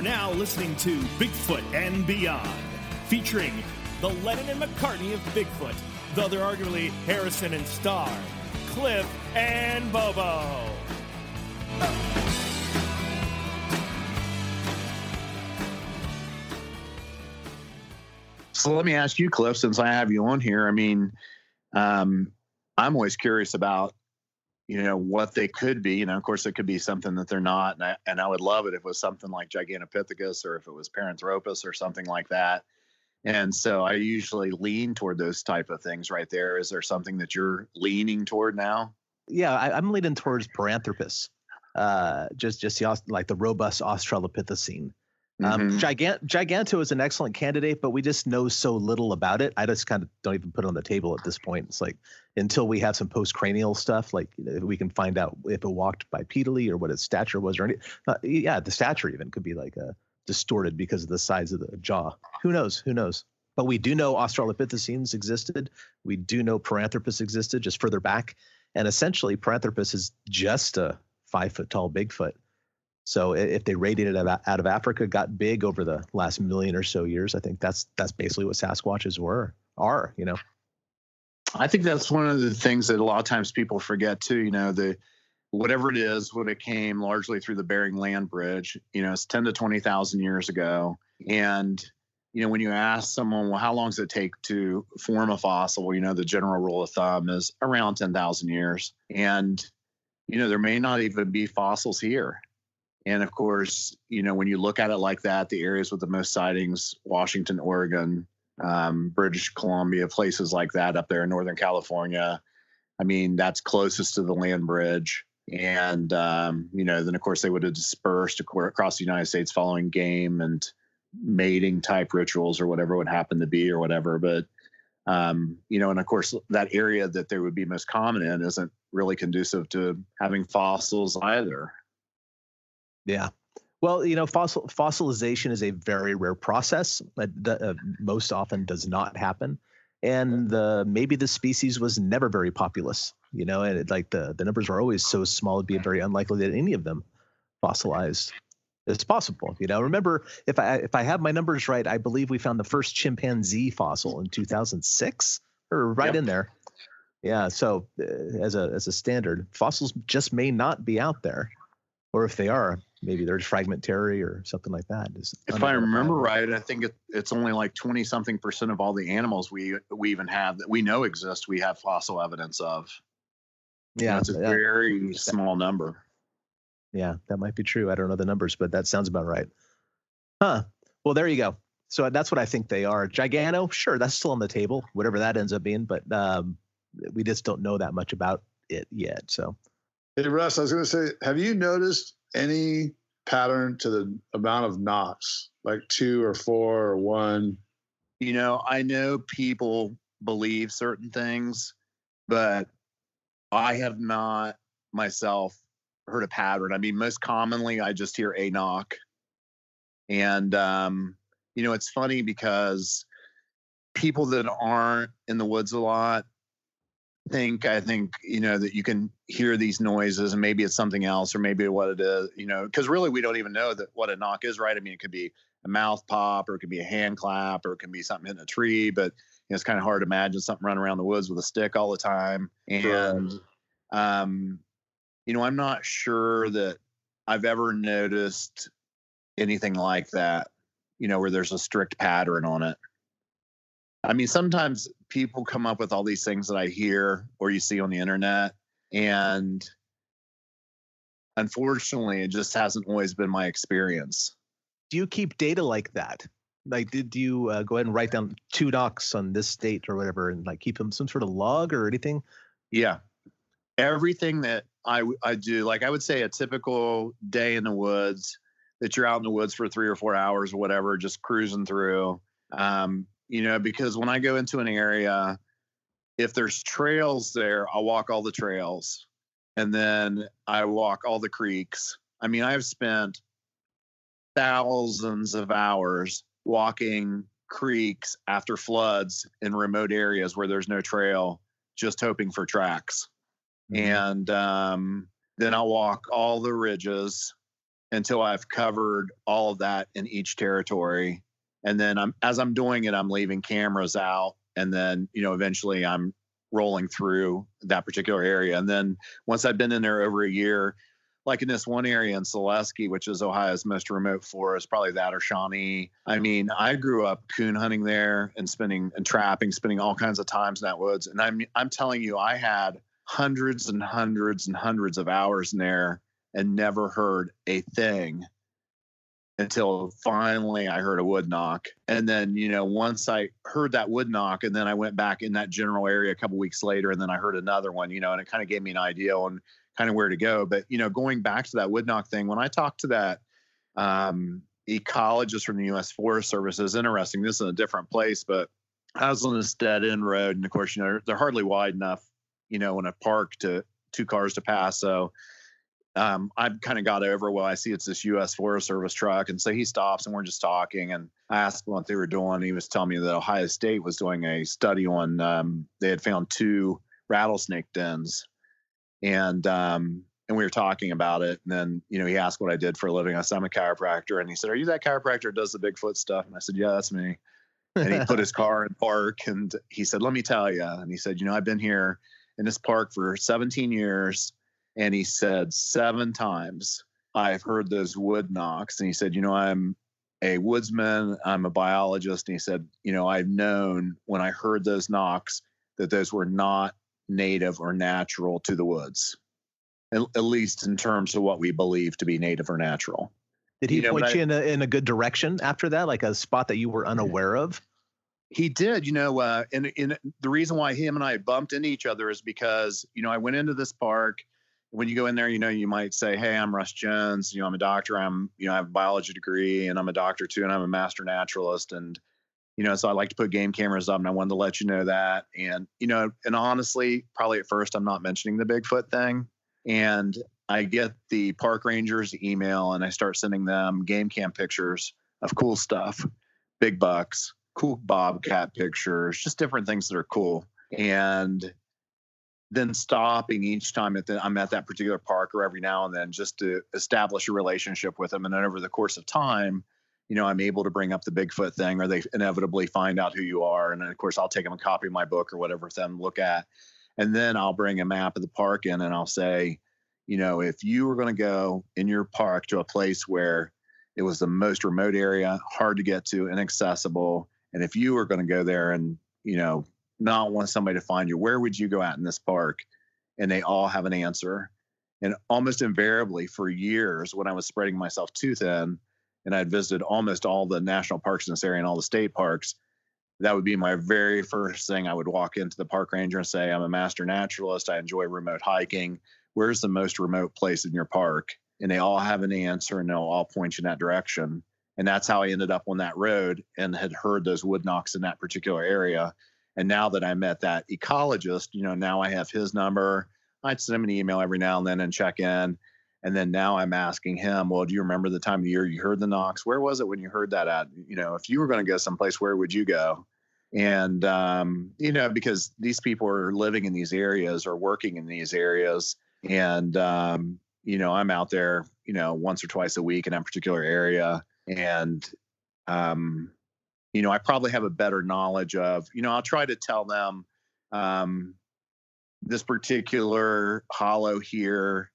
Are now listening to Bigfoot and Beyond, featuring the Lennon and McCartney of Bigfoot, though they're arguably Harrison and Starr, Cliff and Bobo. So let me ask you, Cliff, since I have you on here. I mean, um, I'm always curious about, you know, what they could be. You know, of course, it could be something that they're not, and I, and I would love it if it was something like Gigantopithecus or if it was Paranthropus or something like that. And so I usually lean toward those type of things right there. Is there something that you're leaning toward now? Yeah, I, am leaning towards Paranthropus. Uh, just just the, like the robust Australopithecine. Um, mm-hmm. Gigant, Giganto is an excellent candidate, but we just know so little about it. I just kind of don't even put it on the table at this point. It's like until we have some postcranial stuff, like you know, we can find out if it walked bipedally or what its stature was, or any. Uh, yeah, the stature even could be like a uh, distorted because of the size of the jaw. Who knows? Who knows? But we do know Australopithecines existed. We do know Paranthropus existed just further back, and essentially Paranthropus is just a five foot tall Bigfoot so if they radiated out of Africa, got big over the last million or so years, I think that's that's basically what Sasquatches were are. You know. I think that's one of the things that a lot of times people forget too. You know, the whatever it is, when it came largely through the Bering Land Bridge, you know, it's ten to twenty thousand years ago, and you know, when you ask someone, well, how long does it take to form a fossil? You know, the general rule of thumb is around 10,000 years. And, you know, there may not even be fossils here. And of course, you know, when you look at it like that, the areas with the most sightings, Washington, Oregon, um, British Columbia, places like that up there in Northern California. I mean, that's closest to the land bridge. And, um, you know, then of course they would have dispersed across the United States following game and mating type rituals or whatever would happen to be or whatever. But, um, you know, and of course that area that they would be most common in isn't really conducive to having fossils either. Yeah. Well, you know, fossil fossilization is a very rare process that uh, most often does not happen, and the maybe the species was never very populous. You know, and it, like the the numbers are always so small, it'd be very unlikely that any of them fossilized. It's possible, you know. Remember, if I if I have my numbers right, I believe we found the first chimpanzee fossil in 2006, or right yep. in there. Yeah. So, uh, as a as a standard, fossils just may not be out there, or if they are, maybe there's fragmentary or something like that. if I remember right, I think it, it's only like 20 something percent of all the animals we we even have that we know exist, we have fossil evidence of. Yeah, it's a yeah. very small number. Yeah, that might be true. I don't know the numbers, but that sounds about right. Huh. Well, there you go. So that's what I think they are. Giganto, sure, that's still on the table, whatever that ends up being, but um, we just don't know that much about it yet. So, hey, Russ, I was going to say, have you noticed any pattern to the amount of knocks, like two or four or one? You know, I know people believe certain things, but I have not myself heard a pattern. I mean, most commonly, I just hear a knock. And, um, you know, it's funny because people that aren't in the woods a lot think I think you know that you can hear these noises and maybe it's something else or maybe what it is you know because really we don't even know that what a knock is right? I mean it could be a mouth pop or it could be a hand clap or it can be something hitting a tree but you know, it's kind of hard to imagine something running around the woods with a stick all the time. And um you know I'm not sure that I've ever noticed anything like that you know where there's a strict pattern on it. I mean, sometimes people come up with all these things that I hear or you see on the internet, and unfortunately, it just hasn't always been my experience. Do you keep data like that? Like, did you uh, go ahead and write down two docs on this date or whatever, and like keep them some sort of log or anything? Yeah, everything that I I do, like I would say a typical day in the woods that you're out in the woods for three or four hours or whatever, just cruising through. Um, you know, because when I go into an area, if there's trails there, I'll walk all the trails and then I walk all the creeks. I mean, I've spent thousands of hours walking creeks after floods in remote areas where there's no trail, just hoping for tracks. Mm-hmm. And um, then I'll walk all the ridges until I've covered all of that in each territory. And then I'm as I'm doing it, I'm leaving cameras out. And then, you know, eventually I'm rolling through that particular area. And then once I've been in there over a year, like in this one area in Zaleski, which is Ohio's most remote forest, probably that or Shawnee. I mean, I grew up coon hunting there and spending and trapping, spending all kinds of times in that woods. And I'm I'm telling you, I had hundreds and hundreds and hundreds of hours in there and never heard a thing until finally I heard a wood knock. And then, you know, once I heard that wood knock, and then I went back in that general area a couple weeks later, and then I heard another one, you know, and it kind of gave me an idea on kind of where to go. But, you know, going back to that wood knock thing, when I talked to that um, ecologist from the U.S. Forest Service, is interesting. This is a different place, but I was on this dead end road, and of course, you know, they're hardly wide enough, you know, in a park to two cars to pass. So um, I kind of got over, well, I see it's this U.S. Forest Service truck. And so he stops and we're just talking. And I asked what they were doing. He was telling me that Ohio State was doing a study on, um, they had found two rattlesnake dens. And, um, and we were talking about it. And then, you know, he asked what I did for a living. I said, I'm a chiropractor. And he said, Are you that chiropractor that does the Bigfoot stuff? And I said, Yeah, that's me. And he put his car in park and he said, Let me tell you. And he said, You know, I've been here in this park for 17 years and he said seven times I've heard those wood knocks. And he said, you know, I'm a woodsman, I'm a biologist. And he said, you know, I've known when I heard those knocks that those were not native or natural to the woods, at, at least in terms of what we believe to be native or natural. Did he you know, point you I, in a in a good direction after that, like a spot that you were unaware of? He did, you know, uh, and, and the reason why him and I bumped into each other is because, you know, I went into this park when you go in there, you know, you might say, Hey, I'm Russ Jones. You know, I'm a doctor. I'm, you know, I have a biology degree and I'm a doctor too. And I'm a master naturalist. And, you know, so I like to put game cameras up and I wanted to let you know that. And, you know, and honestly, probably at first I'm not mentioning the Bigfoot thing. And I get the park rangers email and I start sending them game cam pictures of cool stuff, big bucks, cool bobcat pictures, just different things that are cool. And then stopping each time at the, I'm at that particular park or every now and then just to establish a relationship with them. And then over the course of time, you know, I'm able to bring up the Bigfoot thing or they inevitably find out who you are. And then, of course, I'll take them a copy of my book or whatever for them look at. And then I'll bring a map of the park in and I'll say, you know, if you were going to go in your park to a place where it was the most remote area, hard to get to, inaccessible, and if you were going to go there and, you know, not want somebody to find you, where would you go out in this park? And they all have an answer. And almost invariably, for years, when I was spreading myself too thin, and I'd visited almost all the national parks in this area and all the state parks, that would be my very first thing. I would walk into the park ranger and say, I'm a master naturalist. I enjoy remote hiking. Where's the most remote place in your park? And they all have an answer and they'll all point you in that direction. And that's how I ended up on that road and had heard those wood knocks in that particular area. And now that I met that ecologist, you know, now I have his number. I'd send him an email every now and then and check in. And then now I'm asking him, well, do you remember the time of year you heard the knocks? Where was it when you heard that at? You know, if you were going to go someplace, where would you go? And, um, you know, because these people are living in these areas or working in these areas. And, um, you know, I'm out there, you know, once or twice a week in that particular area. And, um, you know, I probably have a better knowledge of, you know, I'll try to tell them um, this particular hollow here,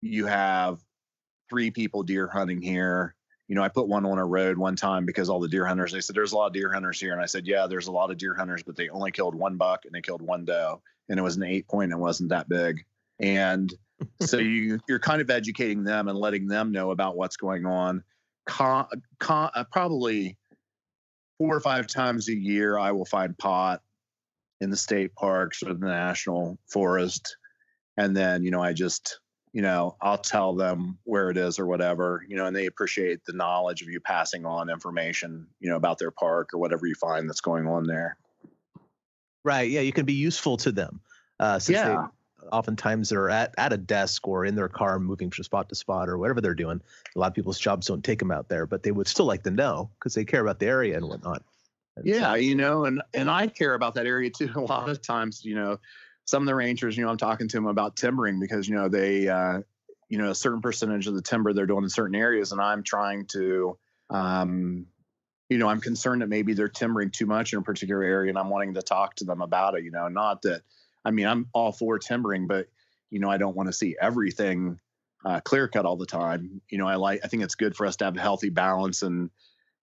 you have three people deer hunting here. You know, I put one on a road one time because all the deer hunters, they said, there's a lot of deer hunters here. And I said, yeah, there's a lot of deer hunters, but they only killed one buck and they killed one doe. And it was an eight point and wasn't that big. And so you, you're kind of educating them and letting them know about what's going on. Con, con, uh, probably four or five times a year, I will find pot in the state parks or the national forest. and then you know I just you know I'll tell them where it is or whatever you know, and they appreciate the knowledge of you passing on information you know about their park or whatever you find that's going on there. Right. Yeah, you can be useful to them. Uh, since Yeah. Oftentimes they're at, at a desk or in their car moving from spot to spot or whatever they're doing. A lot of people's jobs don't take them out there, but they would still like to know because they care about the area and whatnot. And so- Yeah, you know, and and I care about that area too. A lot of times, you know, some of the rangers, you know, I'm talking to them about timbering because you know they, uh, you know, a certain percentage of the timber they're doing in certain areas, and I'm trying to, um, you know, I'm concerned that maybe they're timbering too much in a particular area, and I'm wanting to talk to them about it. You know, not that, I mean, I'm all for timbering, but you know, I don't want to see everything uh, clear cut all the time. You know, I like, I think it's good for us to have a healthy balance and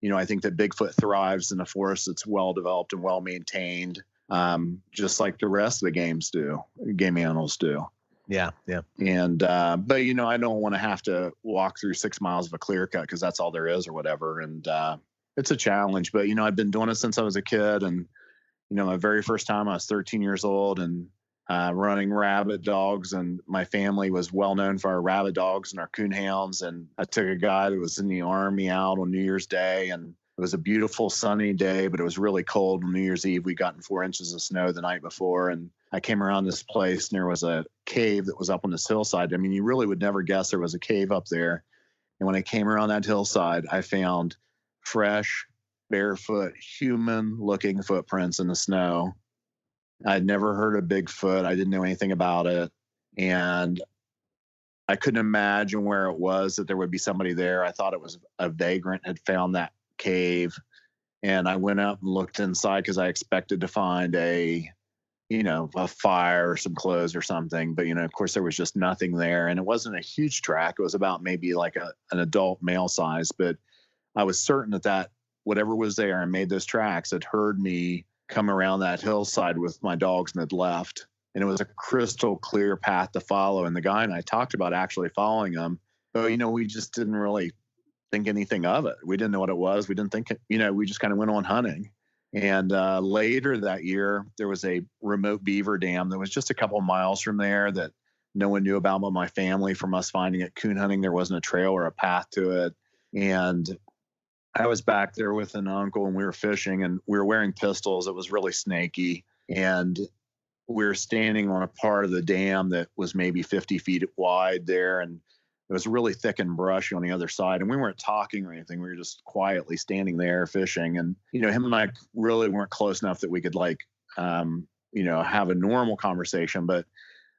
you know, I think that Bigfoot thrives in a forest that's well developed and well maintained, um, just like the rest of the games do, game animals do. yeah, yeah. And uh, but you know, I don't want to have to walk through six miles of a clear cut because that's all there is or whatever. And uh, it's a challenge. But you know, I've been doing it since I was a kid, and you know, my very first time I was 13 years old and uh, running rabbit dogs, and my family was well known for our rabbit dogs and our coonhounds. And I took a guy that was in the army out on New Year's Day, and it was a beautiful sunny day, but it was really cold on New Year's Eve. We'd gotten four inches of snow the night before, and I came around this place, and there was a cave that was up on this hillside. I mean, you really would never guess there was a cave up there. And when I came around that hillside, I found fresh, barefoot, human looking footprints in the snow. I'd never heard of Bigfoot. I didn't know anything about it. And I couldn't imagine where it was that there would be somebody there. I thought it was a vagrant had found that cave. And I went out and looked inside because I expected to find a, you know, a fire or some clothes or something. But, you know, of course, there was just nothing there. And it wasn't a huge track. It was about maybe like a, an adult male size. But I was certain that that whatever was there and made those tracks had heard me come around that hillside with my dogs and had left. And it was a crystal clear path to follow. And the guy and I talked about actually following him. But, you know, we just didn't really think anything of it. We didn't know what it was. We didn't think, it, you know, we just kind of went on hunting. And uh, later that year, there was a remote beaver dam that was just a couple miles from there that no one knew about but my family from us finding it coon hunting. There wasn't a trail or a path to it. And I was back there with an uncle and we were fishing and we were wearing pistols. It was really snaky. And we were standing on a part of the dam that was maybe 50 feet wide there. And it was really thick and brushy on the other side. And we weren't talking or anything. We were just quietly standing there fishing. And, you know, him and I really weren't close enough that we could, like, um, you know, have a normal conversation. But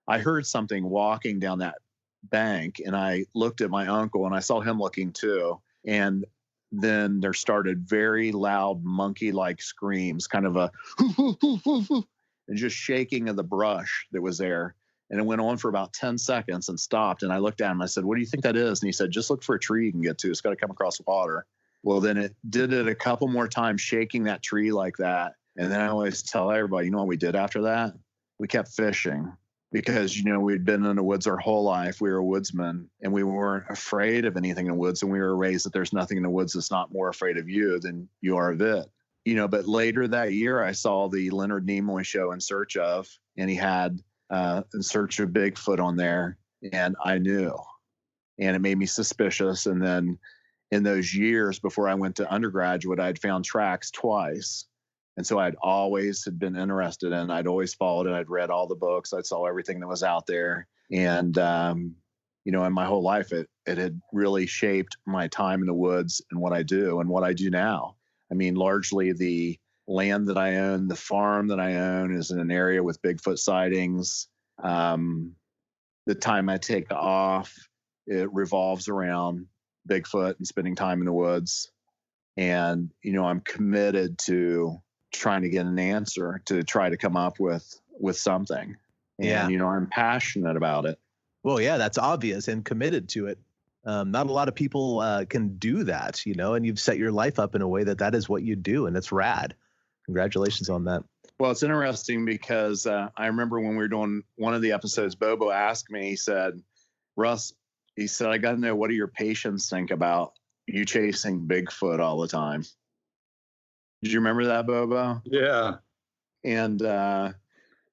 I heard something walking down that bank and I looked at my uncle and I saw him looking too. And then there started very loud monkey like screams, kind of a and just shaking of the brush that was there. And it went on for about 10 seconds and stopped. And I looked at him. And I said, What do you think that is? And he said, Just look for a tree you can get to. It's got to come across water. Well, then it did it a couple more times, shaking that tree like that. And then I always tell everybody, you know what we did after that? We kept fishing because, you know, we'd been in the woods our whole life. We were woodsmen and we weren't afraid of anything in the woods. And we were raised that there's nothing in the woods that's not more afraid of you than you are of it. You know, but later that year, I saw the Leonard Nimoy show in search of, and he had uh, in search of Bigfoot on there. And I knew, and it made me suspicious. And then in those years before I went to undergraduate, I'd found tracks twice. And so I'd always had been interested in, I'd always followed it. I'd read all the books. I saw everything that was out there. And, um, you know, in my whole life, it, it had really shaped my time in the woods and what I do and what I do now. I mean, largely the land that I own, the farm that I own is in an area with Bigfoot sightings. Um, the time I take off, it revolves around Bigfoot and spending time in the woods. And, you know, I'm committed to trying to get an answer to try to come up with with something. And, Yeah. you know, I'm passionate about it. Well, yeah, that's obvious and committed to it. Um, not a lot of people uh, can do that, you know, and you've set your life up in a way that that is what you do, and it's rad. Congratulations on that. Well, it's interesting because uh, I remember when we were doing one of the episodes, Bobo asked me, he said, Russ, he said, I got to know what do your patients think about you chasing Bigfoot all the time? Did you remember that, Bobo? Yeah. And uh,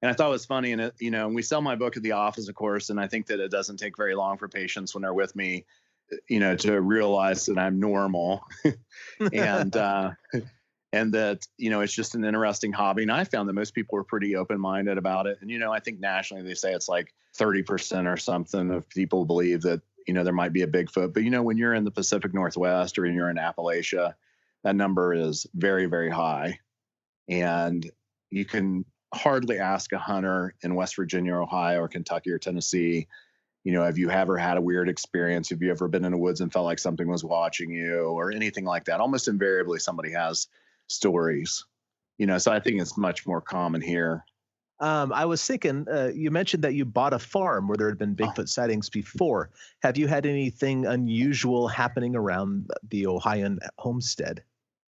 and I thought it was funny. And it, you know, we sell my book at the office, of course, and I think that it doesn't take very long for patients when they're with me, you know, to realize that I'm normal, and uh, and that you know it's just an interesting hobby. And I found that most people are pretty open minded about it. And you know, I think nationally they say it's like 30 percent or something of people believe that you know there might be a Bigfoot. But you know, when you're in the Pacific Northwest or when you're in Appalachia, that number is very very high, and you can hardly ask a hunter in West Virginia, or Ohio, or Kentucky, or Tennessee, you know, have you ever had a weird experience? Have you ever been in the woods and felt like something was watching you, or anything like that? Almost invariably, somebody has stories. You know, so I think it's much more common here. Um, I was thinking, uh, you mentioned that you bought a farm where there had been Bigfoot oh. sightings before. Have you had anything unusual happening around the Ohioan homestead?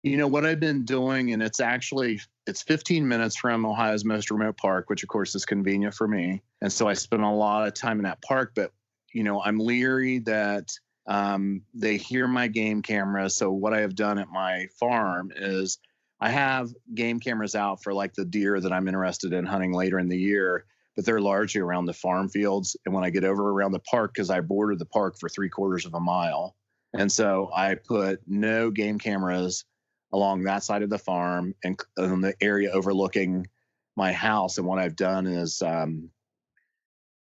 You know what I've been doing, and it's actually it's 15 minutes from Ohio's most remote park, which of course is convenient for me. And so I spend a lot of time in that park. But you know, I'm leery that um, they hear my game camera. So what I have done at my farm is I have game cameras out for like the deer that I'm interested in hunting later in the year, but they're largely around the farm fields. And when I get over around the park, because I border the park for three quarters of a mile, and so I put no game cameras along that side of the farm and in the area overlooking my house. And what I've done is, um,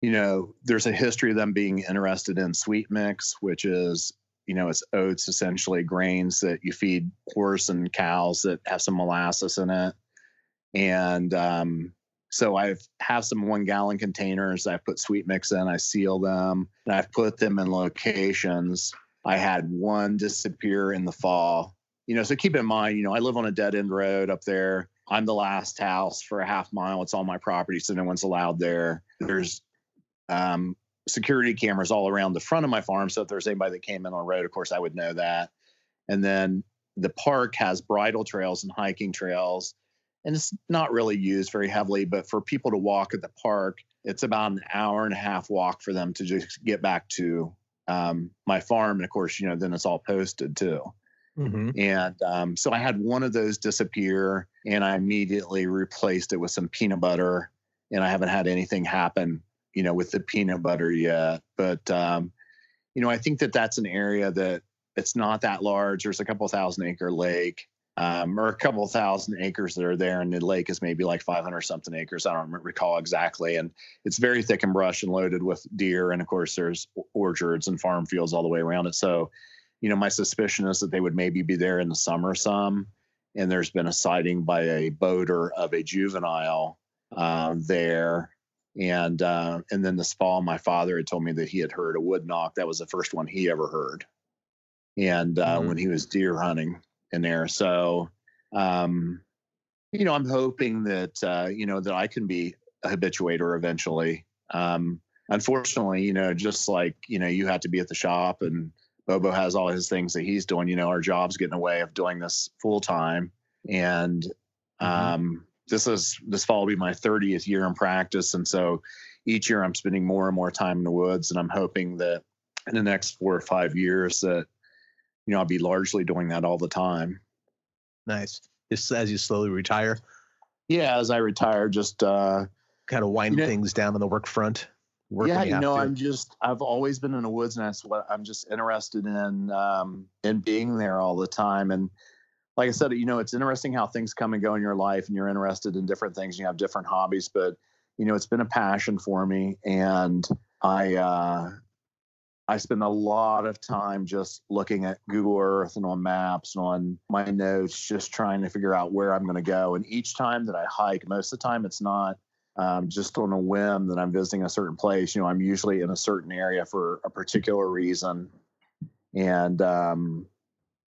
you know, there's a history of them being interested in sweet mix, which is, you know, it's oats, essentially grains that you feed horse and cows that have some molasses in it. And um, so I've have some one gallon containers. I've put sweet mix in. I seal them, and I've put them in locations. I had one disappear in the fall you know, so keep in mind, you know, I live on a dead end road up there. I'm the last house for a half mile. It's all my property, so no one's allowed there. There's um, security cameras all around the front of my farm. So if there's anybody that came in on the road, of course, I would know that. And then the park has bridle trails and hiking trails, and it's not really used very heavily. But for people to walk at the park, it's about an hour and a half walk for them to just get back to um, my farm. And of course, you know, then it's all posted too. Mm-hmm. And um, so I had one of those disappear and I immediately replaced it with some peanut butter. And I haven't had anything happen, you know, with the peanut butter yet. But, um, you know, I think that that's an area that it's not that large. There's a couple thousand acre lake. Um, or a couple thousand acres that are there, and the lake is maybe like 500 something acres. I don't recall exactly, and it's very thick and brush and loaded with deer, and of course there's orchards and farm fields all the way around it. So you know, my suspicion is that they would maybe be there in the summer some. And there's been a sighting by a boater of a juvenile uh, there. And uh, and then this fall, my father had told me that he had heard a wood knock. That was the first one he ever heard. And uh, mm-hmm. when he was deer hunting in there, so um, you know, I'm hoping that uh, you know that I can be a habituator eventually. Um, unfortunately, you know, just like you know, you had to be at the shop and Bobo has all his things that he's doing. You know, our jobs get in the way of doing this full time. And mm-hmm. um, this is this fall will be my 30th year in practice. And so each year I'm spending more and more time in the woods. And I'm hoping that in the next four or five years that, you know, I'll be largely doing that all the time. Nice. Just as you slowly retire. Yeah, as I retire, just uh kind of wind you know, things down on the work front yeah you know to. i'm just i've always been in the woods and that's what i'm just interested in um in being there all the time and like i said you know it's interesting how things come and go in your life and you're interested in different things and you have different hobbies but you know it's been a passion for me and i uh I spend a lot of time just looking at Google Earth and on maps and on my notes, just trying to figure out where I'm going to go. And each time that I hike, most of the time it's not um, just on a whim that I'm visiting a certain place. You know, I'm usually in a certain area for a particular reason. And, um,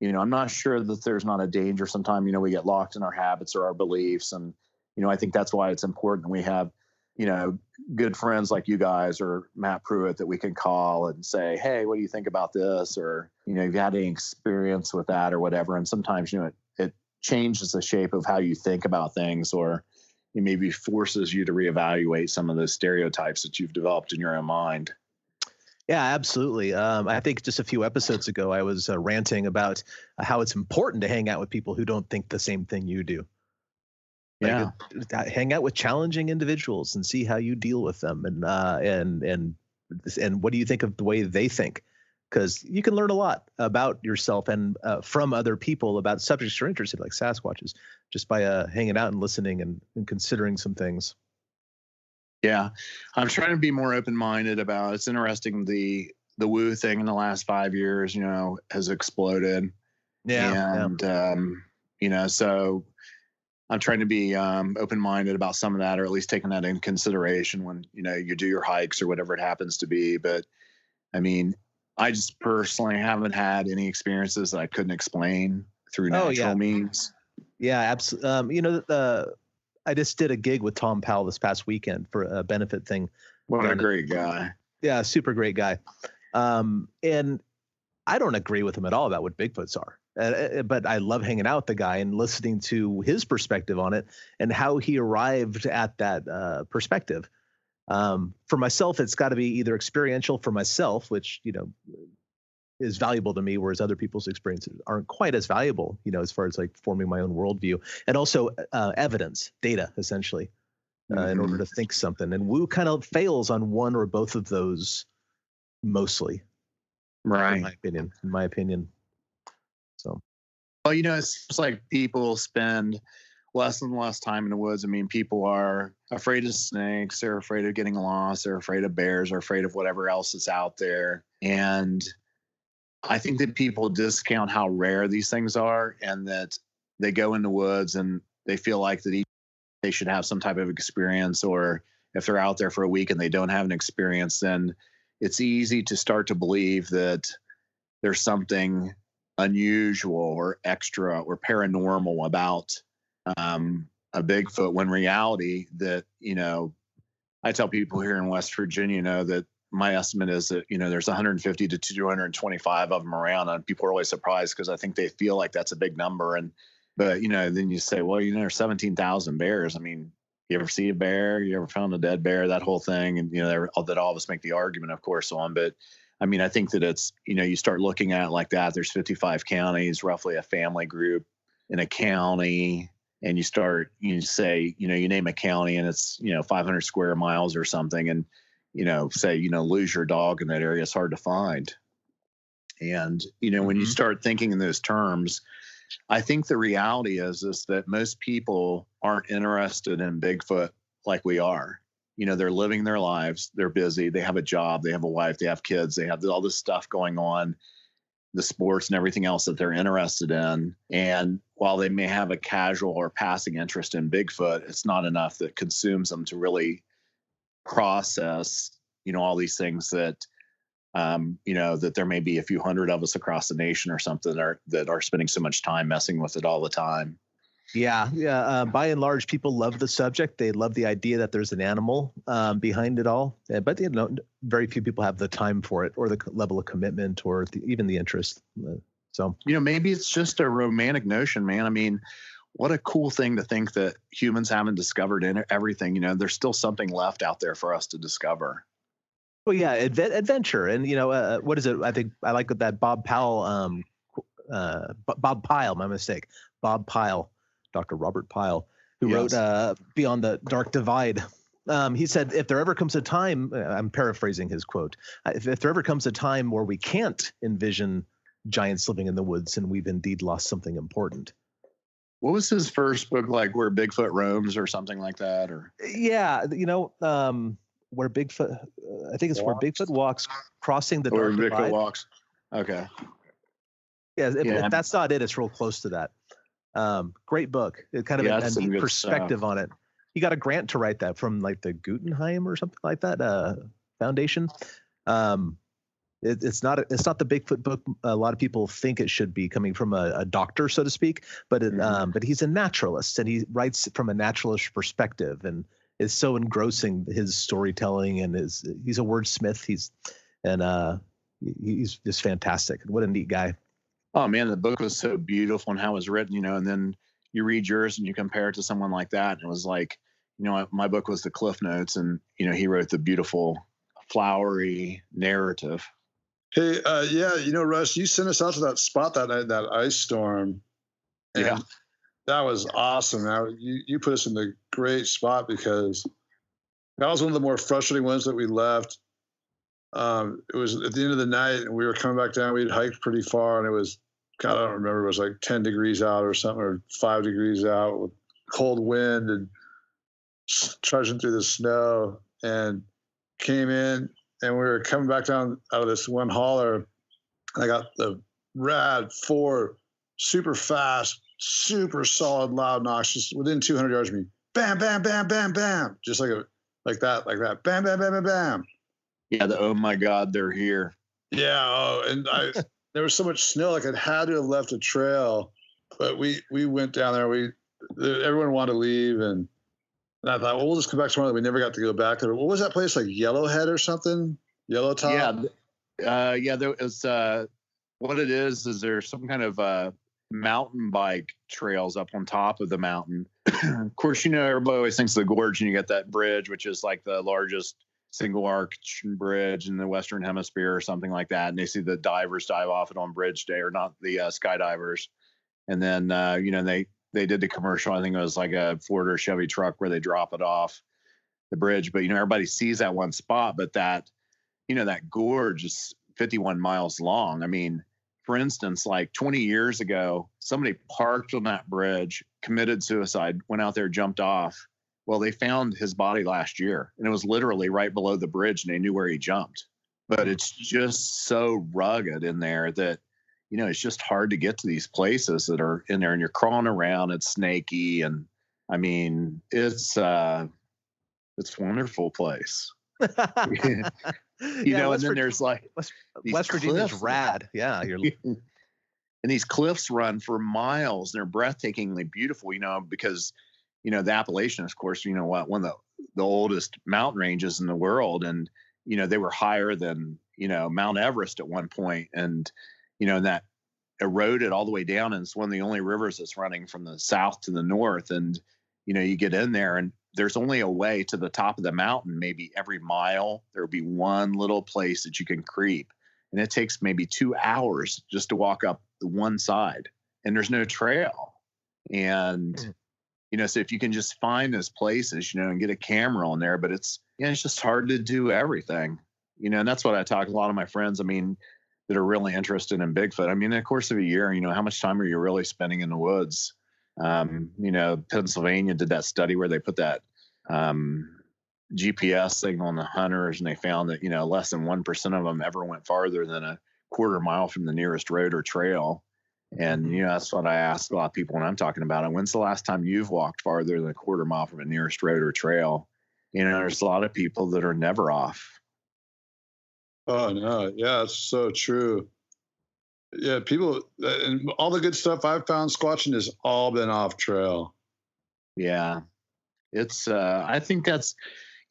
you know, I'm not sure that there's not a danger. Sometimes, you know, we get locked in our habits or our beliefs. And, you know, I think that's why it's important we have, you know, good friends like you guys or Matt Pruitt that we can call and say, hey, what do you think about this? Or, you know, you've had any experience with that or whatever. And sometimes, you know, it, it changes the shape of how you think about things or, it maybe forces you to reevaluate some of those stereotypes that you've developed in your own mind. Yeah, absolutely. Um, I think just a few episodes ago, I was uh, ranting about how it's important to hang out with people who don't think the same thing you do. Like, Yeah. it- uh, hang out with challenging individuals and see how you deal with them, and uh, and and and what do you think of the way they think? Because you can learn a lot about yourself and uh, from other people about subjects you're interested, in, like Sasquatches, just by uh, hanging out and listening and, and considering some things. Yeah, I'm trying to be more open minded about. It's interesting the the woo thing in the last five years, you know, has exploded. Yeah, and um, you know, so I'm trying to be um, open minded about some of that, or at least taking that in consideration when you know you do your hikes or whatever it happens to be. But I mean, I just personally haven't had any experiences that I couldn't explain through Oh, natural yeah. means. Yeah, absolutely. Um, you know, uh, I just did a gig with Thom Powell this past weekend for a benefit thing. What a great guy. Yeah, super great guy. Um, and I don't agree with him at all about what Bigfoots are. Uh, uh, but I love hanging out with the guy and listening to his perspective on it and how he arrived at that uh, perspective. Um, for myself, it's got to be either experiential for myself, which you know is valuable to me, whereas other people's experiences aren't quite as valuable. You know, as far as like forming my own worldview, and also uh, evidence, data, essentially, uh, in order to think something. And Woo kind of fails on one or both of those, mostly, Right. in my opinion. In my opinion. So Well, you know, it seems like people spend less and less time in the woods. I mean, people are afraid of snakes, they're afraid of getting lost, they're afraid of bears, they're afraid of whatever else is out there. And I think that people discount how rare these things are and that they go in the woods and they feel like that they should have some type of experience or if they're out there for a week and they don't have an experience then it's easy to start to believe that there's something unusual or extra or paranormal about um, a Bigfoot when reality that, you know, I tell people here in West Virginia, you know, that my estimate is that, you know, there's 150 to 225 of them around and people are always surprised because I think they feel like that's a big number. And, but, you know, then you say, well, you know, there's 17,000 bears. I mean, you ever see a bear? You ever found a dead bear? That whole thing. And, you know, that all of us make the argument, of course, on, but I mean, I think that it's, you know, you start looking at it like that. There's 55 counties, roughly a family group in a county. And you start, you say, you know, you name a county and it's, you know, 500 square miles or something. And, you know, say, you know, lose your dog in that area, it's hard to find. And, you know, when you Mhm. start thinking in those terms, I think the reality is, is that most people aren't interested in Bigfoot like we are you know they're living their lives they're busy they have a job they have a wife they have kids they have all this stuff going on the sports and everything else that they're interested in. And while they may have a casual or passing interest in bigfoot it's not enough that consumes them to really process you know all these things that um, you know that there may be a few hundred of us across the nation or something that are that are spending so much time messing with it all the time yeah, yeah. Uh, by and large, people love the subject. They love the idea that there's an animal um, behind it all. Uh, but you know, very few people have the time for it, or the level of commitment, or the, even the interest. Uh, So you know maybe it's just a romantic notion man i mean what a cool thing to think that humans haven't discovered in everything you know there's still something left out there for us to discover Well, yeah, adve- adventure, and you know, uh, what is it? I think I like that Bob Powell, um, uh, Bob Pyle. My mistake, Bob Pyle, Dr. Robert Pyle, who wrote Yes. uh, Beyond the Dark Divide. Um, he said, if there ever comes a time, uh, I'm paraphrasing his quote, if, if there ever comes a time where we can't envision giants living in the woods, and we've indeed lost something important. what was his first book like where bigfoot roams or something like that or Yeah, you know, um, where Bigfoot, uh, I think it's where Bigfoot walks, crossing the dark bigfoot divide. walks okay Yeah, if, Yeah. if that's not it, it's real close to that. Um, great book. It kind of Yeah, a, a neat perspective stuff. on it. He got a grant to write that from like the Guggenheim or something like that uh, foundation. Um, it, it's not a, it's not the Bigfoot book. A lot of people think it should be coming from a, a doctor, so to speak. But it, Mhm. um, but he's a naturalist and he writes from a naturalist perspective and it's so engrossing his storytelling and his he's a wordsmith. He's and uh, he's just fantastic. What a neat guy. Oh man the book was so beautiful and how it was written you know and then you read yours and you compare it to someone like that and it was like you know my book was the cliff notes and you know he wrote the beautiful flowery narrative Hey, uh, yeah, you know, Russ, you sent us out to that spot that night, that ice storm. Yeah. that was awesome. Now you you put us in the great spot because that was one of the more frustrating ones that we left. Um, it was at the end of the night, and we were coming back down. We'd hiked pretty far, and it was God, I don't remember. It was like ten degrees out or something, or five degrees out with cold wind and trudging through the snow. And came in, and we were coming back down out of this one hauler. I got the rad four, super fast, super solid, loud knocks just within 200 yards of me. Bam, bam, bam, bam, bam, just like a like that, like that. Bam, bam, bam, bam, bam. Yeah, the oh my god, they're here. Yeah, oh, and I there was so much snow, like it had to have left a trail. But we we went down there. We everyone wanted to leave, and, and I thought, well, we'll just come back tomorrow. We never got to go back there. What was that place like? Yellowhead or something? Yellow Top? Yeah, uh, yeah. There was uh, what it is. Is there some kind of uh, mountain bike trails up on top of the mountain? of course, you know everybody always thinks of the gorge, and you get that bridge, which is like the largest single arch bridge in the Western Hemisphere or something like that. And they see the divers dive off it on bridge day or not the uh, skydivers. And then, uh, you know, they, they did the commercial. I think it was like a Ford or Chevy truck where they drop it off the bridge. But, you know, everybody sees that one spot, but that, you know, that gorge is 51 miles long. I mean, for instance, like 20 years ago, somebody parked on that bridge, committed suicide, went out there, jumped off, well, they found his body last year and it was literally right below the bridge and they knew where he jumped. But it's just so rugged in there that, you know, it's just hard to get to these places that are in there and you're crawling around. It's snaky. And I mean, it's, uh, it's a wonderful place. you yeah, know, West and then there's like West, West Virginia's rad. Yeah. You're and these cliffs run for miles. And They're breathtakingly beautiful, you know, because you know, the Appalachians, of course, you know what, one of the, the oldest mountain ranges in the world. And, you know, they were higher than, you know, Mount Everest at one. And, you know, and that eroded all the way down. And it's one of the only rivers that's running from the south to the north. And, you know, you get in there and there's only a way to the top of the mountain, maybe every mile, there'll be one little place that you can creep. And it takes maybe two hours just to walk up the one side. And there's no trail. And, mm you know so if you can just find those places you know and get a camera on there but it's yeah you know, it's just hard to do everything you know and that's what i talk a lot of my friends i mean that are really interested in bigfoot. I mean in the course of a year you know how much time are you really spending in the woods? Um, you know pennsylvania did that study where they put that um, gps thing on the hunters and they found that you know less than 1% of them ever went farther than a quarter mile from the nearest road or trail and mm-hmm. you know that's what I ask a lot of people when I'm talking about it. When's the last time you've walked farther than a quarter mile from a nearest road or trail? You know, there's a lot of people that are never off. Oh no, yeah, it's so true. Yeah, people uh, and all the good stuff I've found squatching has all been off trail. Yeah, it's. uh I think that's.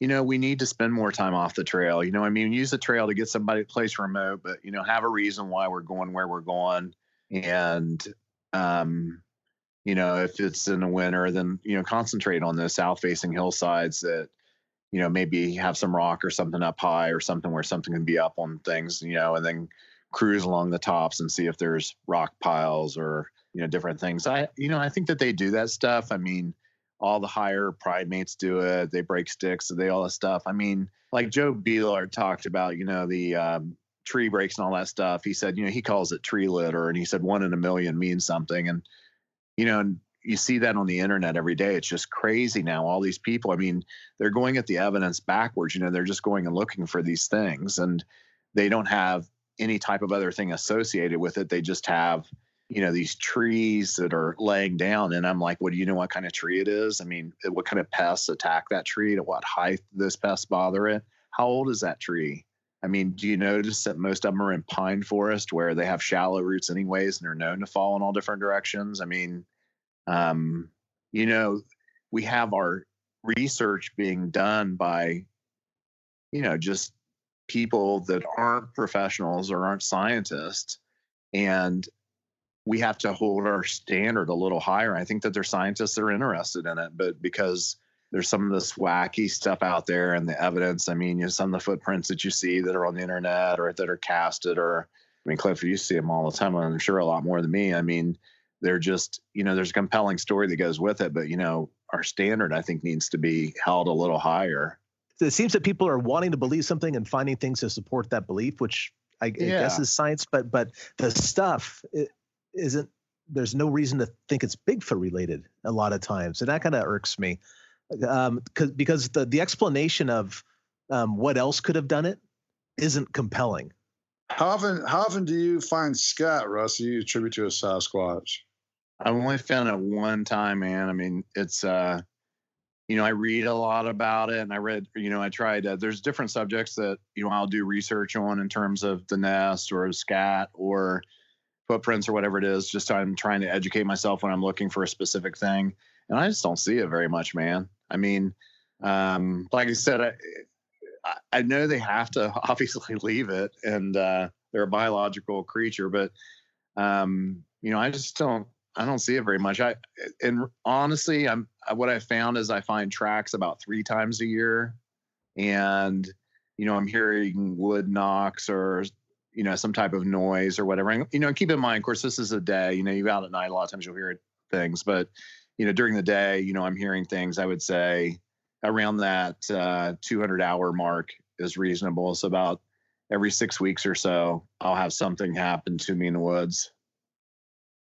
You know, we need to spend more time off the trail. You know, I mean, use the trail to get somebody to place remote, but you know, have a reason why we're going where we're going and um, you know if it's in the winter then you know concentrate on the south facing hillsides that you know maybe have some rock or something up high or something where something can be up on things you know and then cruise along the tops and see if there's rock piles or you know different things. I you know i think that they do that stuff. I mean all the higher primates do it. They break sticks they all that stuff. I mean like joe Beelart talked about you know the um, tree breaks and all that stuff, he said, you know, he calls it tree litter. And he said one in a million means something. And, you know, and you see that on the internet every day. It's just crazy now. All these people, I mean, they're going at the evidence backwards. You know, they're just going and looking for these things and they don't have any type of other thing associated with it. They just have, you know, these trees that are laying down. And I'm like, what do you know what kind of tree it is? I mean, what kind of pests attack that tree? To what height this pest bother it? How old is that tree? I mean, do you notice that most of them are in pine forest where they have shallow roots anyways and they're known to fall in all different directions? I mean, um, you know, we have our research being done by, you know, just people that aren't professionals or aren't scientists. And we have to hold our standard a little higher. I think that there's scientists that are interested in it, but because there's some of this wacky stuff out there and the evidence. I mean, you know, some of the footprints that you see that are on the internet or that are casted, or I mean, Cliff, you see them all the time. I'm sure a lot more than me. I mean, they're just you know there's a compelling story that goes with it but you know our standard i think needs to be held a little higher it seems that people are wanting to believe something and finding things to support that belief which i, I guess is science but but the stuff isn't there's no reason to think it's bigfoot related a lot of times and that kind of irks me um because because the the explanation of um what else could have done it isn't compelling how often how often do you find scat russ do you attribute to a sasquatch I've only found it one time, man. I mean, it's uh, you know, I read a lot about it, and I read, you know, I tried. Uh, there's different subjects that you know I'll do research on in terms of the nest or scat or footprints or whatever it is. Just I'm trying to educate myself when I'm looking for a specific thing, and I just don't see it very much, man. I mean, um, like I said, I, I know they have to obviously leave it, and uh, they're a biological creature, but um, you know, I just don't I don't see it very much. I and honestly, I'm what I found is I find tracks about three times a year, and you know I'm hearing wood knocks or you know some type of noise or whatever. And, you know, keep in mind, of course, this is a day. You know, you out at night. A lot of times you'll hear things, but you know during the day, you know, I'm hearing things. I would say around that uh, 200 hour mark is reasonable. So about every six weeks or so, I'll have something happen to me in the woods.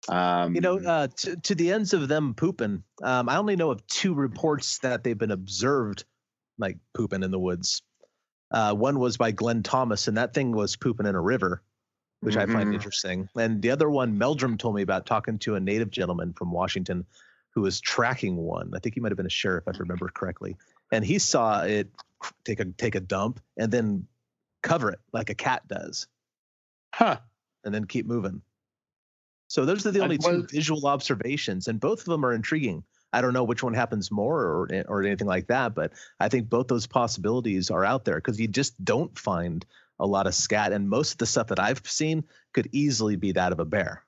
Um, you know, uh, to, to the ends of them pooping, um, I only know of two reports that they've been observed like pooping in the woods. Uh, one was by Glenn Thomas, and that thing was pooping in a river, which mm-hmm. I find mm-hmm. interesting. And the other one, Meldrum told me about talking to a native gentleman from Washington who was tracking one. I think he might have been a sheriff, if I remember correctly. And he saw it take a take a dump and then cover it like a cat does. Huh. And then keep moving. So those are the only two visual observations, and both of them are intriguing. I don't know which one happens more or or anything like that, but I think both those possibilities are out there because you just don't find a lot of scat, and most of the stuff that I've seen could easily be that of a bear.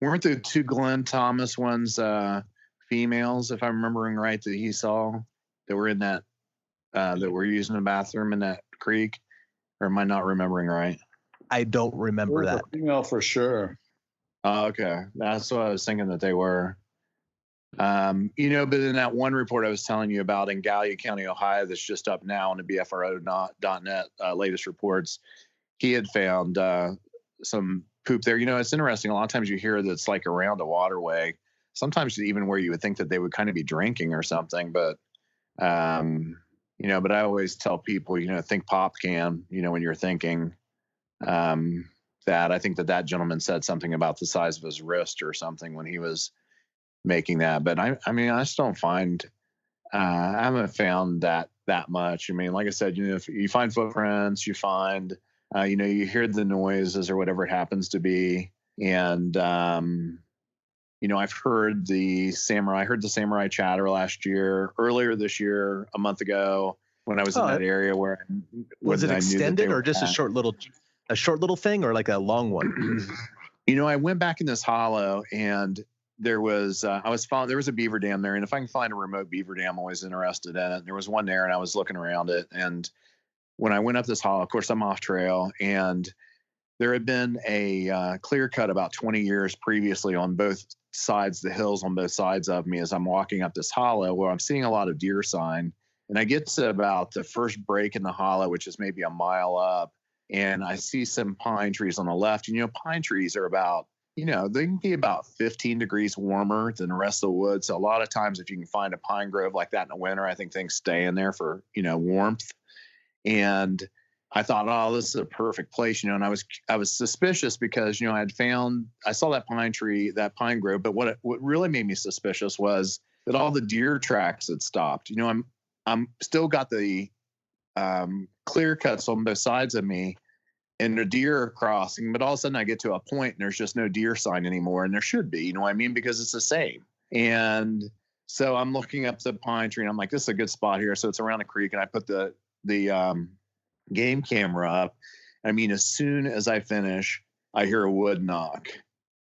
Weren't the two Glenn Thomas ones uh, females, if I'm remembering right, that he saw that were in that uh, that were using the bathroom in that creek, or am I not remembering right? I don't remember that. Female for sure. Oh, okay, that's what I was thinking that they were. Um, you know, but in that one report I was telling you about in Gallia County, Ohio, that's just up now on the BFRO.net uh, latest reports, he had found uh, some poop there. You know, it's interesting. A lot of times you hear that's like around a waterway. Sometimes even where you would think that they would kind of be drinking or something, but um, you know. But I always tell people, you know, think pop can. You know, when you're thinking. Um, that. I think that that gentleman said something about the size of his wrist or something when he was making that. But I, I mean, I just don't find, uh, I haven't found that that much. I mean, like I said, you know, if you find footprints, you find, uh, you know, you hear the noises or whatever it happens to be, and um, you know, I've heard the samurai. I heard the samurai chatter last year, earlier this year, a month ago, when I was oh, in that area where was it extended or just a short little a short little thing or like a long one? you know, I went back in this hollow and there was uh, I was following there was a beaver dam there, and if I can find a remote beaver dam, I'm always interested in it. There was one there, and I was looking around it, and when I went up this hollow, of course I'm off trail, and there had been a uh, clear cut about 20 years previously on both sides, the hills on both sides of me as I'm walking up this hollow, where I'm seeing a lot of deer sign, and I get to about the first break in the hollow, which is maybe a mile up, and I see some pine trees on the left. And you know, pine trees are about you know they can be about 15 degrees warmer than the rest of the woods. So a lot of times, if you can find a pine grove like that in the winter, I think things stay in there for you know warmth. And I thought, oh, this is a perfect place, you know. And I was I was suspicious because you know I had found I saw that pine tree, that pine grove. But what it, what really made me suspicious was that all the deer tracks had stopped. You know, I'm I'm still got the um, clear cuts on both sides of me and the deer are crossing, but all of a sudden I get to a point and there's just no deer sign anymore. And there should be, you know what I mean? Because it's the same. And so I'm looking up the pine tree and I'm like, this is a good spot here. So it's around a creek and I put the, the um, game camera up. I mean, as soon as I finish, I hear a wood knock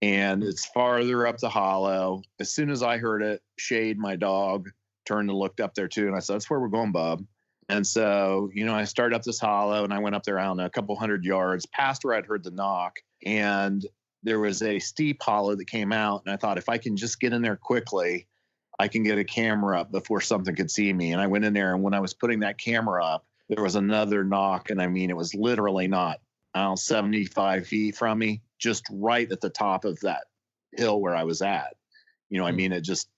and it's farther up the hollow. As soon as I heard it, Shade, my dog, turned and looked up there too. And I said, that's where we're going, Bob. And so, you know, I started up this hollow and I went up there, I don't know, a couple hundred yards past where I'd heard the knock. And there was a steep hollow that came out, and I thought if I can just get in there quickly, I can get a camera up before something could see me. And I went in there, and when I was putting that camera up, there was another knock, and I mean, it was literally not, I don't know, 75 feet from me, just right at the top of that hill where I was at. You know, I hmm. mean, it just,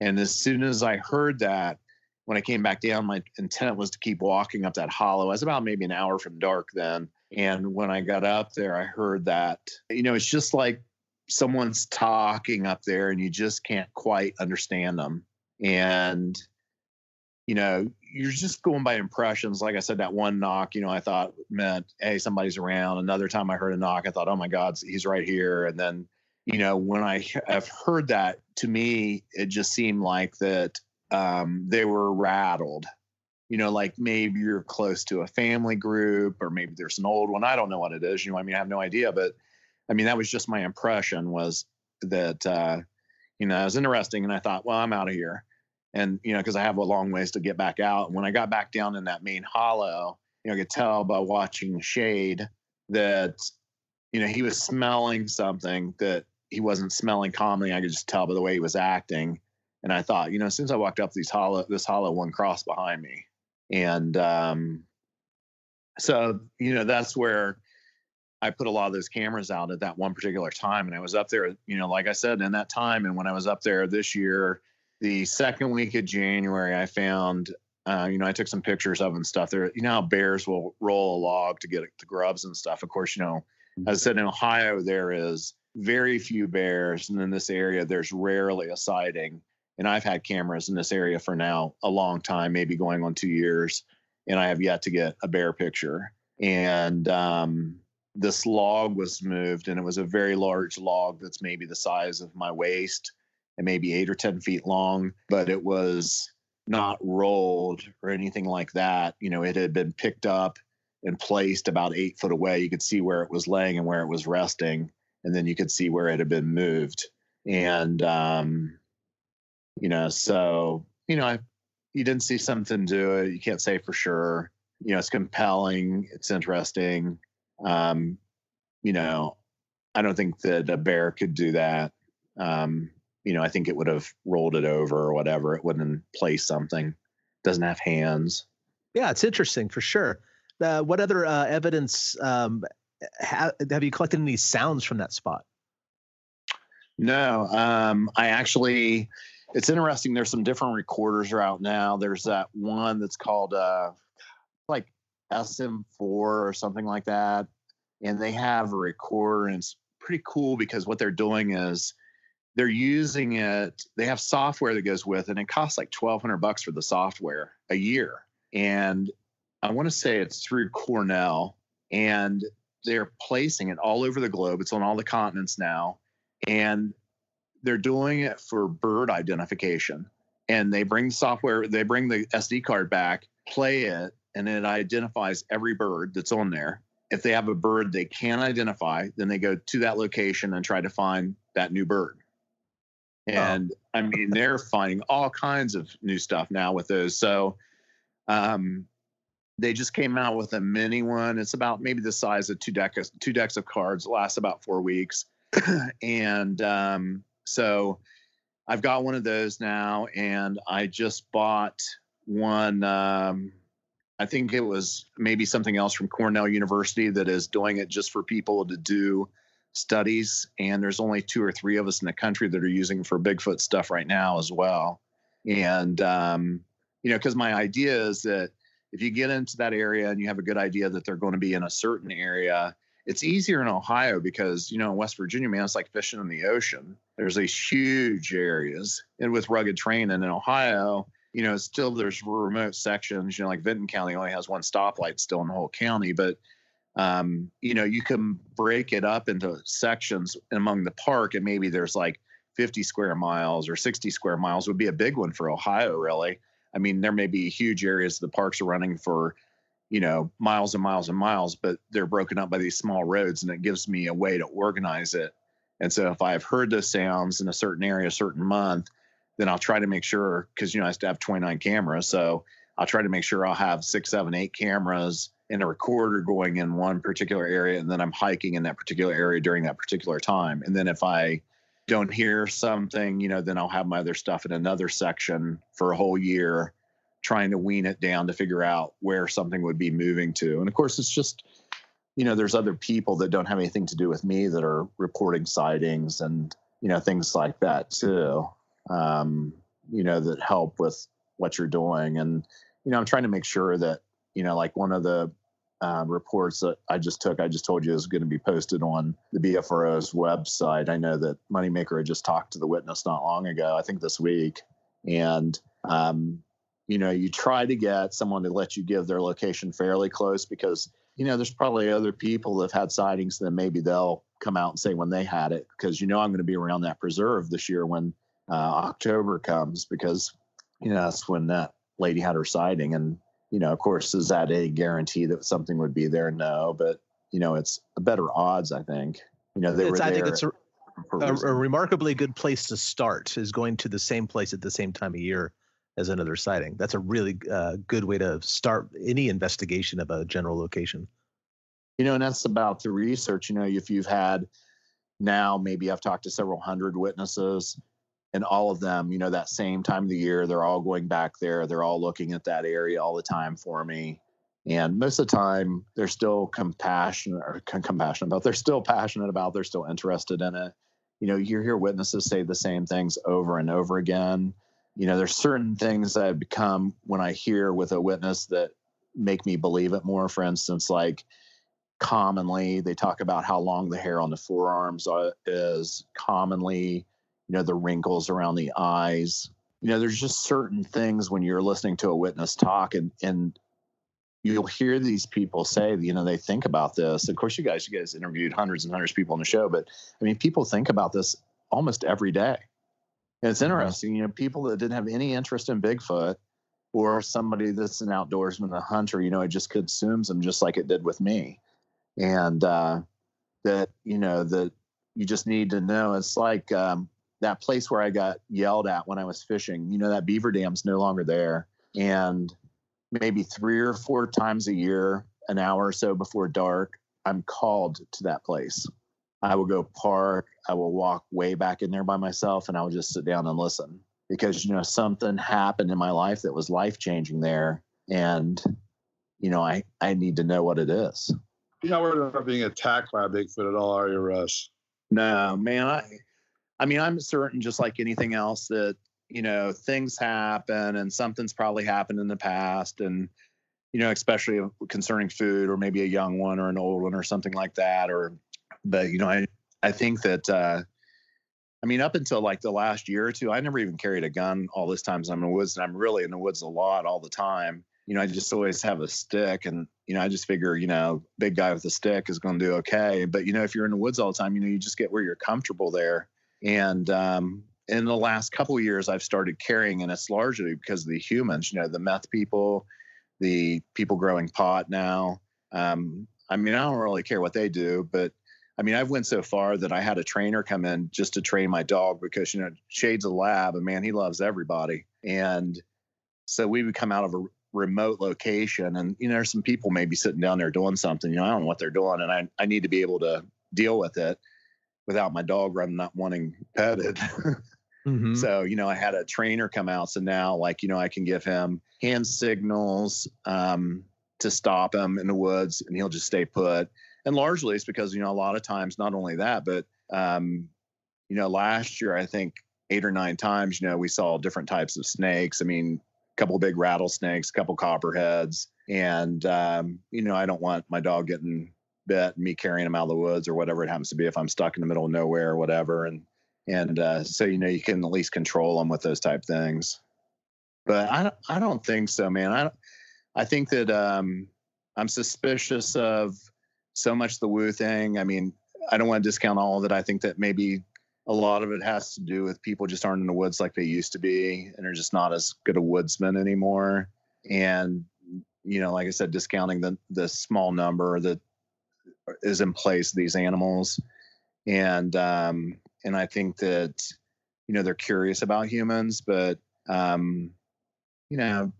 and as soon as I heard that, when I came back down, my intent was to keep walking up that hollow. I was about maybe an hour from dark then. And when I got up there, I heard that, you know, it's just like someone's talking up there and you just can't quite understand them. And, you know, you're just going by impressions. Like I said, that one knock, you know, I thought meant, hey, somebody's around. Another time I heard a knock, I thought, oh my God, he's right here. And then, you know, when I have heard that, to me, it just seemed like that um, they were rattled. You know, like maybe you're close to a family group, or maybe there's an old one. I don't know what it is. You know, I mean, I have no idea, but I mean, that was just my impression was that, uh, you know, it was interesting. And I thought, well, I'm out of here. And, you know, because I have a long ways to get back out. And when I got back down in that main hollow, you know, I could tell by watching Shade that, you know, he was smelling something that he wasn't smelling calmly. I could just tell by the way he was acting. And I thought, you know, as soon as I walked up these hollow, this hollow one crossed behind me. And um, so, you know, that's where I put a lot of those cameras out at that one particular time. And I was up there, you know, like I said, in that time. And when I was up there this year, the second week of January, I found, uh, you know, I took some pictures of and stuff there. You know how bears will roll a log to get the grubs and stuff. Of course, you know, as I said, in Ohio, there is very few bears. And in this area, there's rarely a sighting. And I've had cameras in this area for now a long time, maybe going on two years. And I have yet to get a bear picture. And, um, this log was moved and it was a very large log that's maybe the size of my waist and maybe eight or 10 feet long, but it was not rolled or anything like that. You know, it had been picked up and placed about eight foot away. You could see where it was laying and where it was resting, and then you could see where it had been moved. And, um, you know, so, you know, I, you didn't see something do it. You can't say for sure. You know, it's compelling, it's interesting um, you know, I don't think that a bear could do that. Um, you know, I think it would have rolled it over or whatever. It wouldn't play something. Doesn't have hands. Yeah, it's interesting for sure. Uh, what other uh, evidence um, ha- have you collected? Any sounds from that spot? No, um, I actually. It's interesting. There's some different recorders are out now. There's that one that's called uh, like SM4 or something like that. And they have a recorder, and it's pretty cool because what they're doing is they're using it. They have software that goes with it, and it costs like twelve hundred bucks for the software a year. And I want to say it's through Cornell, and they're placing it all over the globe. It's on all the continents now, and they're doing it for bird identification. And they bring software, they bring the SD card back, play it, and it identifies every bird that's on there. If they have a bird they can identify, then they go to that location and try to find that new bird. And oh. I mean, they're finding all kinds of new stuff now with those. So um, they just came out with a mini one. It's about maybe the size of two decks, two decks of cards. It lasts about four weeks. and um, so I've got one of those now, and I just bought one. Um, I think it was maybe something else from Cornell University that is doing it just for people to do studies. And there's only two or three of us in the country that are using for Bigfoot stuff right now as well. And, um, you know, because my idea is that if you get into that area and you have a good idea that they're going to be in a certain area, it's easier in Ohio because, you know, in West Virginia, man, it's like fishing in the ocean. There's these huge areas. And with rugged terrain, and in Ohio, you know, still there's remote sections, you know, like Vinton County only has one stoplight still in the whole county, but um, you know, you can break it up into sections among the park and maybe there's like 50 square miles or 60 square miles would be a big one for Ohio, really. I mean, there may be huge areas the parks are running for, you know, miles and miles and miles, but they're broken up by these small roads and it gives me a way to organize it. And so if I've heard those sounds in a certain area, a certain month, then I'll try to make sure because you know I have to have 29 cameras, so I'll try to make sure I'll have six, seven, eight cameras and a recorder going in one particular area and then I'm hiking in that particular area during that particular time. And then if I don't hear something, you know, then I'll have my other stuff in another section for a whole year, trying to wean it down to figure out where something would be moving to. And of course, it's just, you know, there's other people that don't have anything to do with me that are reporting sightings and, you know, things like that too, um, you know, that help with what you're doing. And, you know, I'm trying to make sure that, you know, like one of the um, reports that I just took, I just told you is going to be posted on the BFRO's website. I know that Moneymaker had just talked to the witness not long ago, I think this week. And, um, you know, you try to get someone to let you give their location fairly close because, you know, there's probably other people that have had sightings that maybe they'll come out and say when they had it because, you know, I'm going to be around that preserve this year when uh, October comes because, you know, that's when that lady had her sighting. And, you know, of course, is that a guarantee that something would be there? No, but you know, it's a better odds. I think. You know, they it's, were. I think it's a, a, a, remarkably good place to start. Is going to the same place at the same time of year as another sighting. That's a really uh, good way to start any investigation of a general location. You know, and that's about the research. You know, if you've had now, maybe I've talked to several hundred witnesses and all of them, you know, that same time of the year, they're all going back there. They're all looking at that area all the time for me. And most of the time, they're still compassionate or compassionate about. They're still passionate about. They're still interested in it. You know, you hear witnesses say the same things over and over again. You know, there's certain things that have become when I hear with a witness that make me believe it more. For instance, like commonly they talk about how long the hair on the forearms uh, is. Commonly, you know, the wrinkles around the eyes. You know, there's just certain things when you're listening to a witness talk and and you'll hear these people say, you know, they think about this. Of course, you guys, you guys interviewed hundreds and hundreds of people on the show, but I mean, people think about this almost every day. And it's interesting, you know, people that didn't have any interest in Bigfoot or somebody that's an outdoorsman, a hunter, you know, it just consumes them just like it did with me. And uh, that, you know, that you just need to know. It's like um, that place where I got yelled at when I was fishing, you know, that beaver dam's no longer there. And maybe three or four times a year, an hour or so before dark, I'm called to that place. I will go park. I will walk way back in there by myself and I will just sit down and listen because, you know, something happened in my life that was life changing there. And, you know, I, I need to know what it is. You're not worried about being attacked by a Bigfoot at all, are you, Russ? No, man. I, I mean, I'm certain, just like anything else, that you know things happen and something's probably happened in the past, and you know, especially concerning food or maybe a young one or an old one or something like that. Or, but you know, I I think that. uh I mean, up until like the last year or two, I never even carried a gun all this time. I'm in the woods, and I'm really in the woods a lot all the time. You know, I just always have a stick, and you know, I just figure, you know, big guy with a stick is going to do okay. But you know, if you're in the woods all the time, you know, you just get where you're comfortable there. And um, in the last couple of years, I've started carrying, and it's largely because of the humans, you know, the meth people, the people growing pot now. Um, I mean, I don't really care what they do, but I mean, I've went so far that I had a trainer come in just to train my dog because you know Shade's a lab, and man, he loves everybody. And so we would come out of a remote location, and you know, there's some people maybe sitting down there doing something. You know, I don't know what they're doing, and I I need to be able to deal with it without my dog running not wanting petted. mm-hmm. So, you know, I had a trainer come out. So now, like, you know, I can give him hand signals um, to stop him in the woods and he'll just stay put. And largely it's because, you know, a lot of times, not only that, but, um, you know, last year, I think eight or nine times, you know, we saw different types of snakes. I mean, a couple big rattlesnakes, a couple copperheads. And, um, you know, I don't want my dog getting bit, me carrying them out of the woods or whatever it happens to be if I'm stuck in the middle of nowhere or whatever. And and uh, so you know you can at least control them with those type things. But I don't, I don't think so, man. I I think that um, I'm suspicious of so much the woo thing. I mean, I don't want to discount all of it. I think that maybe a lot of it has to do with people just aren't in the woods like they used to be and are just not as good a woodsman anymore. And you know, like I said, discounting the the small number that is in place these animals and um and i think that you know they're curious about humans but um you know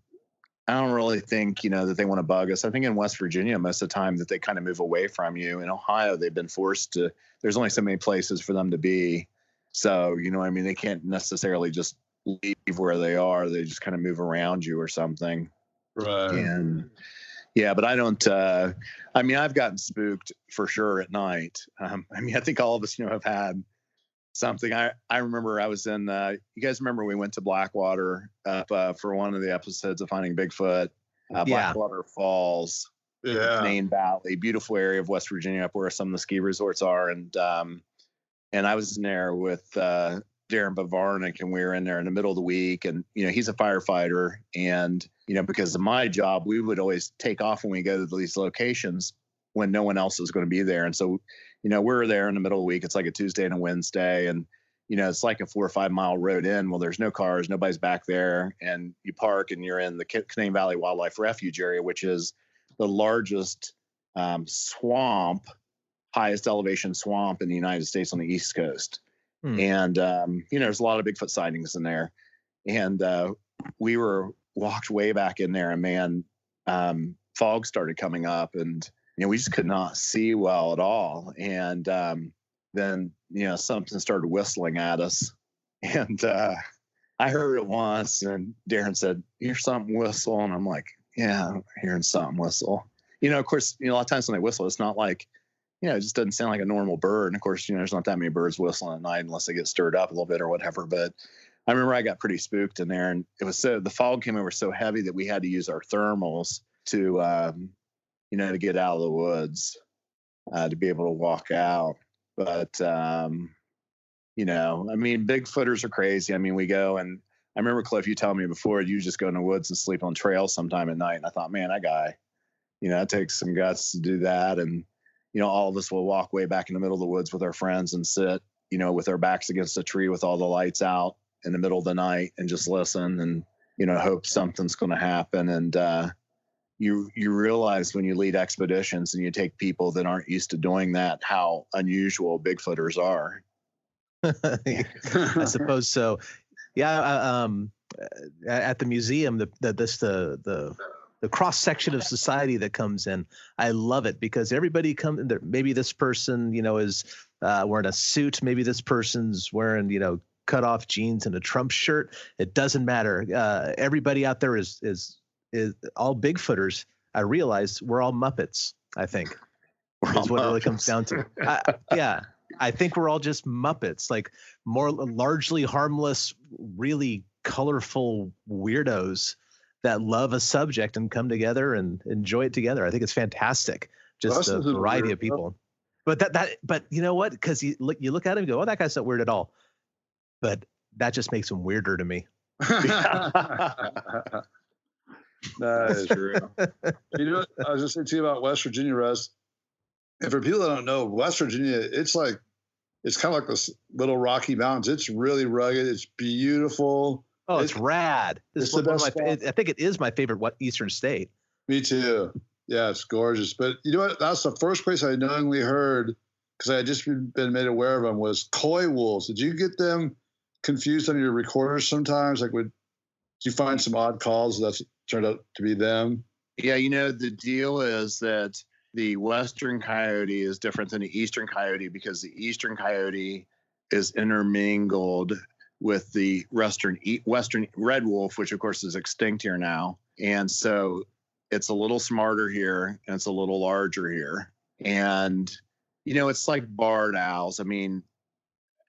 I don't really think, you know, that they want to bug us. I think in West Virginia, most of the time that they kind of move away from you. In Ohio, they've been forced to, there's only so many places for them to be. So, you know, I mean, they can't necessarily just leave where they are. They just kind of move around you or something. Right. And yeah, but I don't, uh, I mean, I've gotten spooked for sure at night. Um, I mean, I think all of us, you know, have had something. I, I remember I was in, uh, you guys remember we went to Blackwater up uh, for one of the episodes of Finding Bigfoot, uh, Yeah. Blackwater Falls, Yeah. Canaan Valley, beautiful area of West Virginia, up where some of the ski resorts are. And, um, and I was in there with, uh, Darren Bavarnik and we were in there in the middle of the week and, you know, he's a firefighter and, you know, because of my job, we would always take off when we go to these locations when no one else is going to be there. And so, you know, we're there in the middle of the week. It's like a Tuesday and a Wednesday. And, you know, it's like a four or five mile road in. Well, there's no cars, nobody's back there. And you park and you're in the Ca- Canaan Valley Wildlife Refuge area, which is the largest um, swamp, highest elevation swamp in the United States on the East Coast. Hmm. And, um, you know, there's a lot of Bigfoot sightings in there. And uh, we were walked way back in there and man, um, fog started coming up and, you know, we just could not see well at all. And um, then, you know, something started whistling at us. And uh, I heard it once and Darren said, Hear something whistle. And I'm like, Yeah, I'm hearing something whistle. You know, of course, you know, a lot of times when they whistle, it's not like, you know, it just doesn't sound like a normal bird. And of course, you know, there's not that many birds whistling at night unless they get stirred up a little bit or whatever. But I remember I got pretty spooked in there and it was so, the fog came over so heavy that we had to use our thermals to, um, you know, to get out of the woods, uh, to be able to walk out. But, um, you know, I mean, Bigfooters are crazy. I mean, we go and I remember Cliff, you telling me before you just go in the woods and sleep on trails sometime at night. And I thought, man, that guy, you know, it takes some guts to do that. And, you know, all of us will walk way back in the middle of the woods with our friends and sit, you know, with our backs against a tree with all the lights out in the middle of the night and just listen and, you know, hope something's going to happen. And, uh, you, you realize when you lead expeditions and you take people that aren't used to doing that, how unusual Bigfooters are. I suppose so. Yeah. Um, at the museum, the, the this the the the cross section of society that comes in, I love it because everybody comes. In there. Maybe this person, you know, is uh, wearing a suit. Maybe this person's wearing, you know, cut off jeans and a Trump shirt. It doesn't matter. Uh, everybody out there is is is all Bigfooters. I realize we're all Muppets. I think We're is what it really comes down to. I, yeah, I think we're all just Muppets, like more largely harmless, really colorful weirdos that love a subject and come together and enjoy it together. I think it's fantastic, just the Justin's a variety of people. But that that but you know what? Because you look you look at him and go, oh, that guy's not weird at all. But that just makes him weirder to me. that is True. you know, what I was just saying to you about West Virginia, Russ. And for people that don't know, West Virginia, it's like it's kind of like this little Rocky Mountains. It's really rugged. It's beautiful. Oh, it's, It's- rad. This it's is the best my, spot. I think it is my favorite what Eastern state. Me too. Yeah, it's gorgeous. But you know what? That's the first place I knowingly heard because I had just been been made aware of them was coy wolves. Did you get them confused on your recorders sometimes? Like, would did you find some odd calls that turned out to be them? Yeah, you know, the deal is that the western coyote is different than the eastern coyote because the eastern coyote is intermingled with the western western red wolf, which of course is extinct here now. And so it's a little smarter here and it's a little larger here. And you know, it's like barred owls. I mean,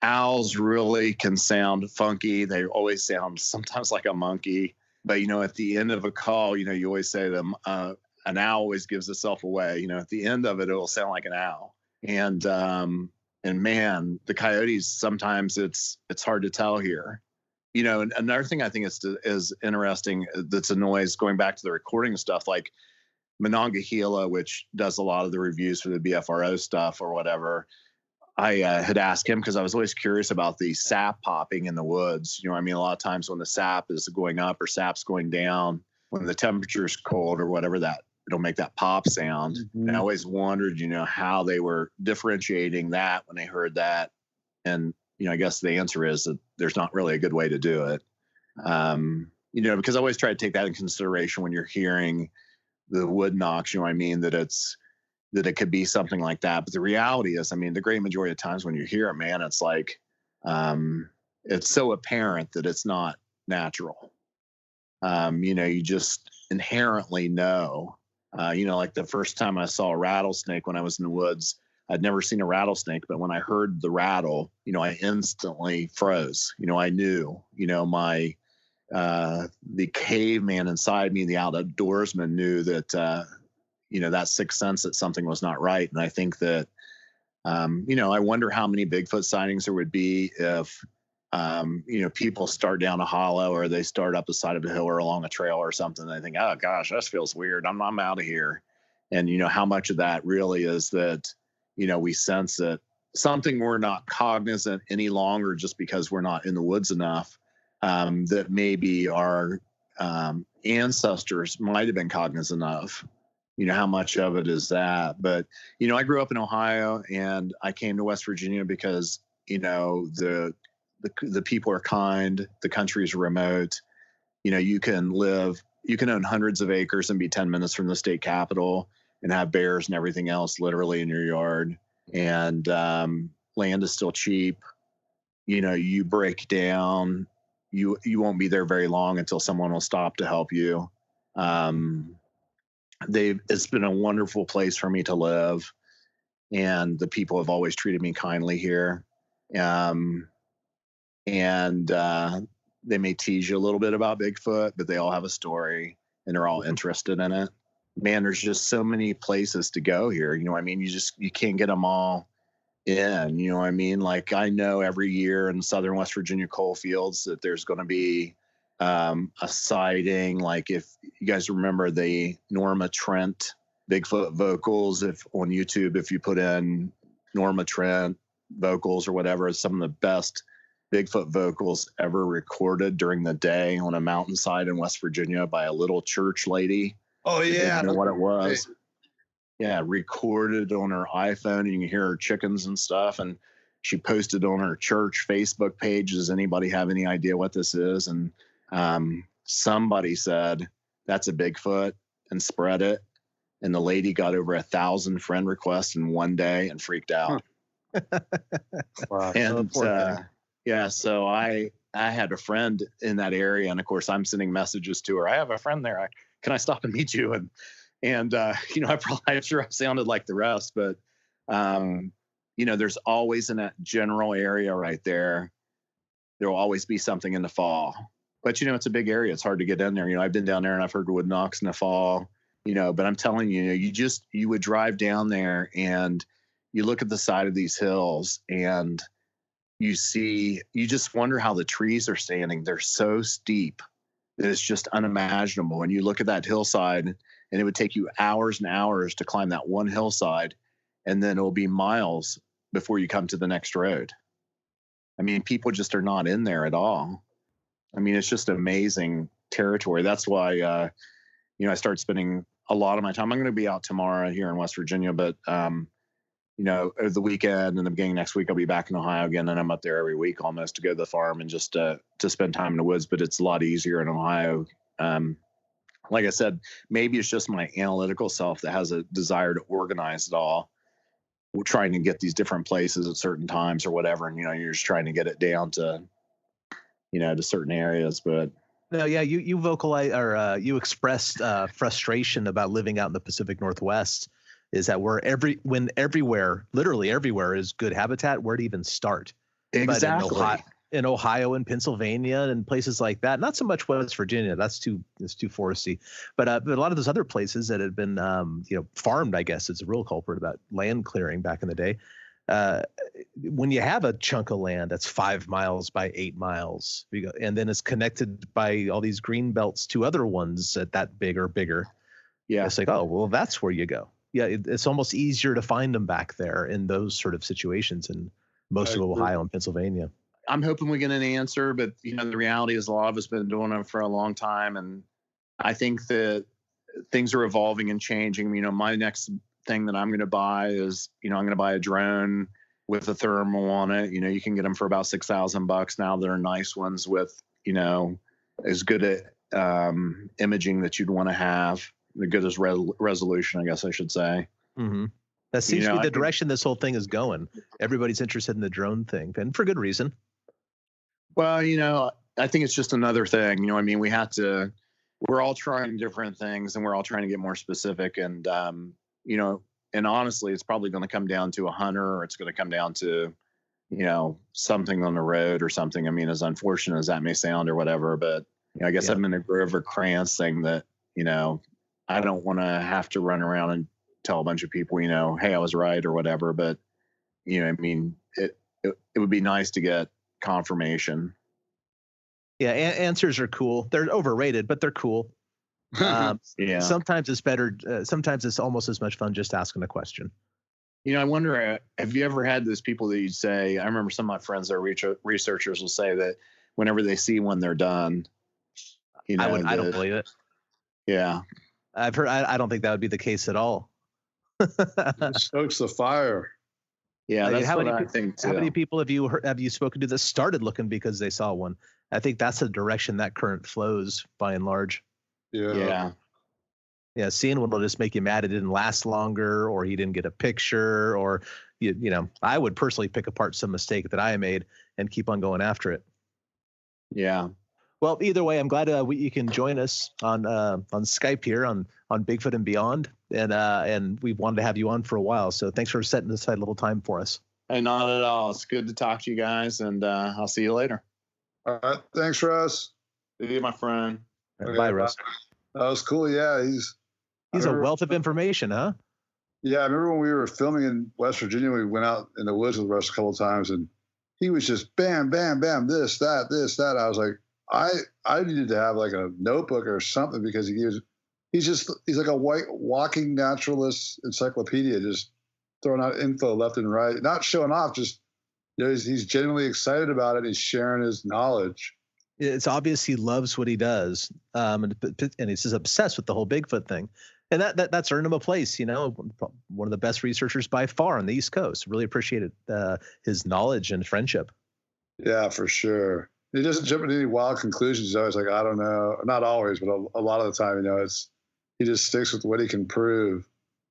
owls really can sound funky. They always sound sometimes like a monkey. But you know, at the end of a call, you know, you always say them. Uh, an owl always gives itself away. You know, at the end of it, it'll sound like an owl. And um, and man, the coyotes sometimes it's it's hard to tell here. You know, and another thing I think is is interesting uh, that's a noise going back to the recording stuff like Monongahela, which does a lot of the reviews for the BFRO stuff or whatever. I uh, had asked him because I was always curious about the sap popping in the woods. You know, I mean, a lot of times when the sap is going up or sap's going down, when the temperature's cold or whatever, that it'll make that pop sound. And I always wondered, you know, how they were differentiating that when they heard that. And, you know, I guess the answer is that there's not really a good way to do it. Um, you know, because I always try to take that in consideration when you're hearing the wood knocks. You know what I mean? That it's that it could be something like that. But the reality is, I mean, the great majority of times when you hear it, man, it's like um, it's so apparent that it's not natural. Um, you know, you just inherently know. Uh, you know, like the first time I saw a rattlesnake when I was in the woods, I'd never seen a rattlesnake, but when I heard the rattle, you know, I instantly froze. You know, I knew, you know, my uh, the caveman inside me, the outdoorsman, knew that uh, you know that sixth sense that something was not right. And I think that um, you know, I wonder how many Bigfoot sightings there would be if um, you know people start down a hollow or they start up the side of a hill or along a trail or something. They think, oh gosh, this feels weird. I'm I'm out of here. And you know how much of that really is that you know we sense that something we're not cognizant any longer just because we're not in the woods enough um, that maybe our um, ancestors might have been cognizant of. You know, how much of it is that? But, you know, I grew up in Ohio and I came to West Virginia because, you know, the, the, the people are kind, the country is remote. You know, you can live, you can own hundreds of acres and be 10 minutes from the state capital and have bears and everything else literally in your yard. And um, land is still cheap. You know, you break down you you won't be there very long until someone will stop to help you. Um, they it's been a wonderful place for me to live, and the people have always treated me kindly here. Um, and uh, they may tease you a little bit about Bigfoot, but they all have a story and they're all interested in it. Man, there's just so many places to go here. You know, I mean, you just you can't get them all in. You know what I mean? Like I know every year in southern West Virginia coal fields that there's going to be um, a sighting. Like if you guys remember the Norma Trent Bigfoot vocals, if on YouTube, if you put in Norma Trent vocals or whatever, some of the best Bigfoot vocals ever recorded during the day on a mountainside in West Virginia by a little church lady. Oh yeah, know what it was yeah, recorded on her iPhone and you can hear her chickens and stuff. And she posted on her church Facebook page. Does anybody have any idea what this is? And um, somebody said, that's a Bigfoot and spread it. And the lady got over a thousand friend requests in one day and freaked out. wow. And uh, yeah, so I I had a friend in that area, and of course I'm sending messages to her. I have a friend there. I, can I stop and meet you? And and uh, you know, I probably I'm sure I sounded like the rest, but um, you know, there's always in that general area right there. There will always be something in the fall, but you know, it's a big area. It's hard to get in there. You know, I've been down there and I've heard wood knocks in the fall. You know, but I'm telling you, you, you just you would drive down there and you look at the side of these hills and you see you just wonder how the trees are standing. They're so steep that it's just unimaginable. And you look at that hillside and it would take you hours and hours to climb that one hillside and then it'll be miles before you come to the next road i mean people just are not in there at all i mean it's just amazing territory that's why uh, you know i start spending a lot of my time i'm going to be out tomorrow here in west virginia but um, you know over the weekend and the beginning next week i'll be back in ohio again and i'm up there every week almost to go to the farm and just uh, to spend time in the woods but it's a lot easier in ohio um, like I said, maybe it's just my analytical self that has a desire to organize it all. We're trying to get these different places at certain times or whatever, and you know, you're just trying to get it down to, you know, to certain areas. But no, yeah, you you vocalize or uh, you expressed uh, frustration about living out in the Pacific Northwest. Is that where every when everywhere, literally everywhere, is good habitat? Where to even start? Exactly in Ohio and Pennsylvania and places like that. Not so much West Virginia; that's too it's too foresty. But uh, but a lot of those other places that had been um, you know farmed, I guess, is a real culprit about land clearing back in the day. Uh, when you have a chunk of land that's five miles by eight miles, and then it's connected by all these green belts to other ones at that big or bigger, yeah, it's like oh well, that's where you go. Yeah, it, it's almost easier to find them back there in those sort of situations in most of Ohio and Pennsylvania. I'm hoping we get an answer, but you know, the reality is a lot of us been doing it for a long time, and I think that things are evolving and changing. You know, my next thing that I'm going to buy is, you know, I'm going to buy a drone with a thermal on it. You know, you can get them for about six thousand bucks now. They're nice ones with, you know, as good a um, imaging that you'd want to have, the goodest re- resolution, I guess I should say. Mm-hmm. That seems You know, to be I the think- direction this whole thing is going. Everybody's interested in the drone thing, and for good reason. Well, you know, I think it's just another thing. You know, I mean, we have to. We're all trying different things, and we're all trying to get more specific. And um, you know, and honestly, it's probably going to come down to a hunter, or it's going to come down to, you know, something on the road or something. I mean, as unfortunate as that may sound, or whatever, but you know, I guess Yeah. I'm in a Grover Krantz thing that you know, I don't want to have to run around and tell a bunch of people, you know, hey, I was right or whatever. But you know, I mean, it it, it would be nice to get confirmation. Yeah, a- answers are cool. They're overrated, but they're cool. Um, Yeah. Sometimes it's better. Uh, sometimes it's almost as much fun just asking a question. You know, I wonder, uh, have you ever had those people that you'd say, I remember some of my friends that are research- researchers will say that whenever they see one, they're done. You know, I would. I don't believe it. Yeah. I've heard. I, I don't think that would be the case at all. It stokes the fire. Yeah. I mean, That's how what many I think too. How many people have you heard, have you spoken to that started looking because they saw one? I think that's the direction that current flows by and large. Yeah. yeah. Yeah, seeing one will just make you mad it didn't last longer, or he didn't get a picture, or you, you know, I would personally pick apart some mistake that I made and keep on going after it. Yeah. Well, either way, I'm glad uh, we, you can join us on uh, on Skype here on on Bigfoot and Beyond, and uh, and we've wanted to have you on for a while. So thanks for setting aside a little time for us. Hey, not at all. It's good to talk to you guys, and uh, I'll see you later. All right. Thanks, Russ. See you, my friend. Okay, Bye, Russ. That was cool. Yeah. He's, He's a wealth of information, huh? Yeah, I remember when we were filming in West Virginia, we went out in the woods with Russ a couple of times and he was just bam, bam, bam, this, that, this, that. I was like, I I needed to have like a notebook or something because he was he's just he's like a white walking naturalist encyclopedia, just throwing out info left and right, not showing off, just you know, he's, he's genuinely excited about it. He's sharing his knowledge. It's obvious he loves what he does, um, and and he's just obsessed with the whole Bigfoot thing, and that, that that's earned him a place. You know, one of the best researchers by far on the East Coast. Really appreciated uh, his knowledge and friendship. Yeah, for sure. He doesn't jump into any wild conclusions. He's always like, I don't know. Not always, but a, a lot of the time, you know, it's he just sticks with what he can prove.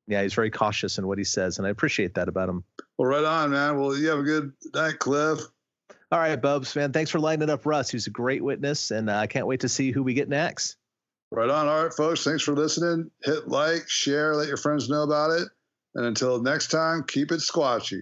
Yeah, he's very cautious in what he says, and I appreciate that about him. Well, right on, man. Well, you have a good night, Cliff. All right, Bubs, man. Thanks for lining up Russ. He's a great witness, and uh, I can't wait to see who we get next. Right on. All right, folks. Thanks for listening. Hit like, share, let your friends know about it. And until next time, keep it squatchy.